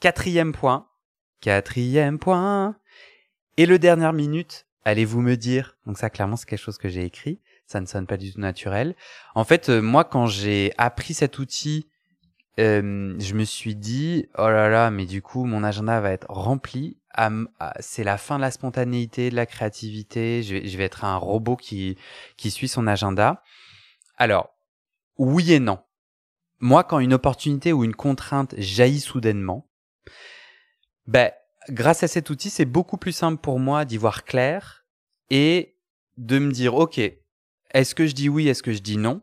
Quatrième point. Quatrième point. Et le dernière minute, allez-vous me dire, donc ça clairement c'est quelque chose que j'ai écrit, ça ne sonne pas du tout naturel. En fait, euh, moi quand j'ai appris cet outil, euh, je me suis dit, oh là là, mais du coup mon agenda va être rempli. c'est la fin de la spontanéité, de la créativité. Je vais, je vais être un robot qui qui suit son agenda. Alors, oui et non. Moi, quand une opportunité ou une contrainte jaillit soudainement, ben, grâce à cet outil, c'est beaucoup plus simple pour moi d'y voir clair et de me dire, OK, est-ce que je dis oui, est-ce que je dis non?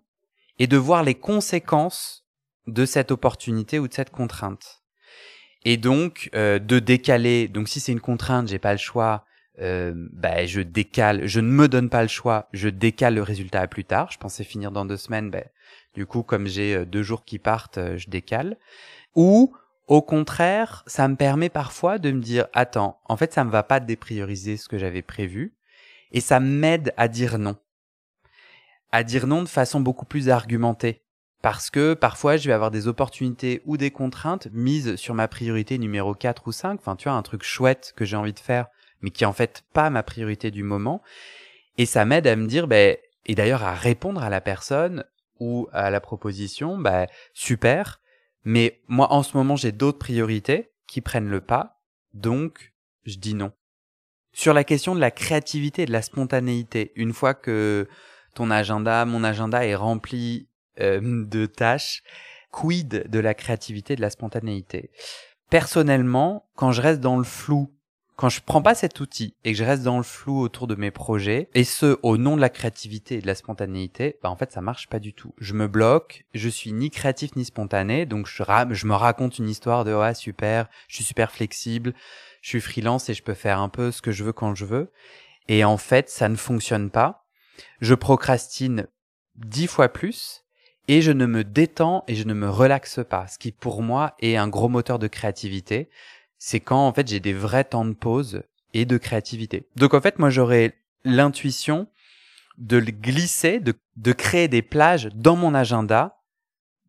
Et de voir les conséquences de cette opportunité ou de cette contrainte. Et donc, euh, de décaler, donc si c'est une contrainte, j'ai pas le choix, euh, bah, je décale, je ne me donne pas le choix, je décale le résultat à plus tard. Je pensais finir dans deux semaines, ben, du coup, comme j'ai euh, deux jours qui partent, euh, je décale. Ou, au contraire, ça me permet parfois de me dire, attends, en fait, ça me va pas déprioriser ce que j'avais prévu, et ça m'aide à dire non. À dire non de façon beaucoup plus argumentée. Parce que parfois, je vais avoir des opportunités ou des contraintes mises sur ma priorité numéro 4 ou 5. Enfin, tu vois, un truc chouette que j'ai envie de faire mais qui est en fait pas ma priorité du moment. Et ça m'aide à me dire, ben, et d'ailleurs à répondre à la personne ou à la proposition, ben, super, mais moi en ce moment j'ai d'autres priorités qui prennent le pas, donc je dis non. Sur la question de la créativité et de la spontanéité, une fois que ton agenda, mon agenda est rempli euh, de tâches, quid de la créativité et de la spontanéité? Personnellement, quand je reste dans le flou quand je prends pas cet outil et que je reste dans le flou autour de mes projets, et ce, au nom de la créativité et de la spontanéité, bah en fait, ça marche pas du tout. Je me bloque, je suis ni créatif ni spontané, donc je, je me raconte une histoire de ouais, super, je suis super flexible, je suis freelance et je peux faire un peu ce que je veux quand je veux. Et en fait, ça ne fonctionne pas. Je procrastine dix fois plus et je ne me détends et je ne me relaxe pas, ce qui pour moi est un gros moteur de créativité c'est quand en fait j'ai des vrais temps de pause et de créativité. Donc en fait moi j'aurais l'intuition de glisser, de, de créer des plages dans mon agenda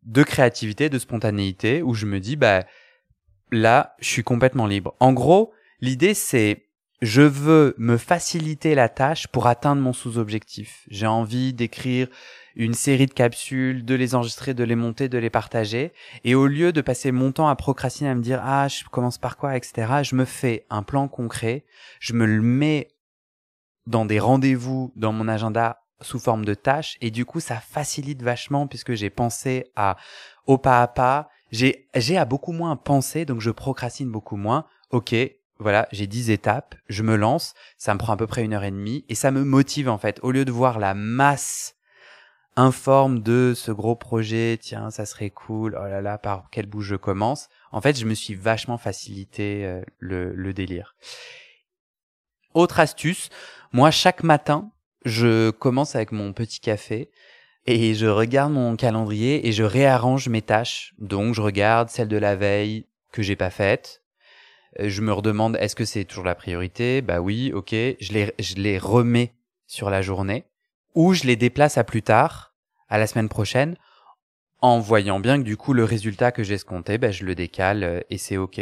de créativité, de spontanéité, où je me dis, bah, là, je suis complètement libre. En gros, l'idée, c'est, je veux me faciliter la tâche pour atteindre mon sous-objectif. J'ai envie d'écrire une série de capsules, de les enregistrer, de les monter, de les partager. Et au lieu de passer mon temps à procrastiner, à me dire ah je commence par quoi, etc. Je me fais un plan concret, je me le mets dans des rendez-vous dans mon agenda sous forme de tâches et du coup ça facilite vachement puisque j'ai pensé à au pas à pas, j'ai j'ai à beaucoup moins pensé donc je procrastine beaucoup moins. OK, voilà, j'ai 10 étapes, je me lance, ça me prend à peu près une heure et demie et ça me motive en fait au lieu de voir la masse informe de ce gros projet, tiens, ça serait cool, oh là là, par quel bout je commence. En fait, je me suis vachement facilité euh, le, délire. Autre astuce, moi, chaque matin, je commence avec mon petit café et je regarde mon calendrier et je réarrange mes tâches. Donc, je regarde celles de la veille que j'ai pas faites. Euh, je me redemande, est-ce que c'est toujours la priorité? Bah oui, ok. Je les, je les remets sur la journée ou je les déplace à plus tard à la semaine prochaine, en voyant bien que du coup le résultat que j'ai escompté, ben, je le décale euh, et c'est ok.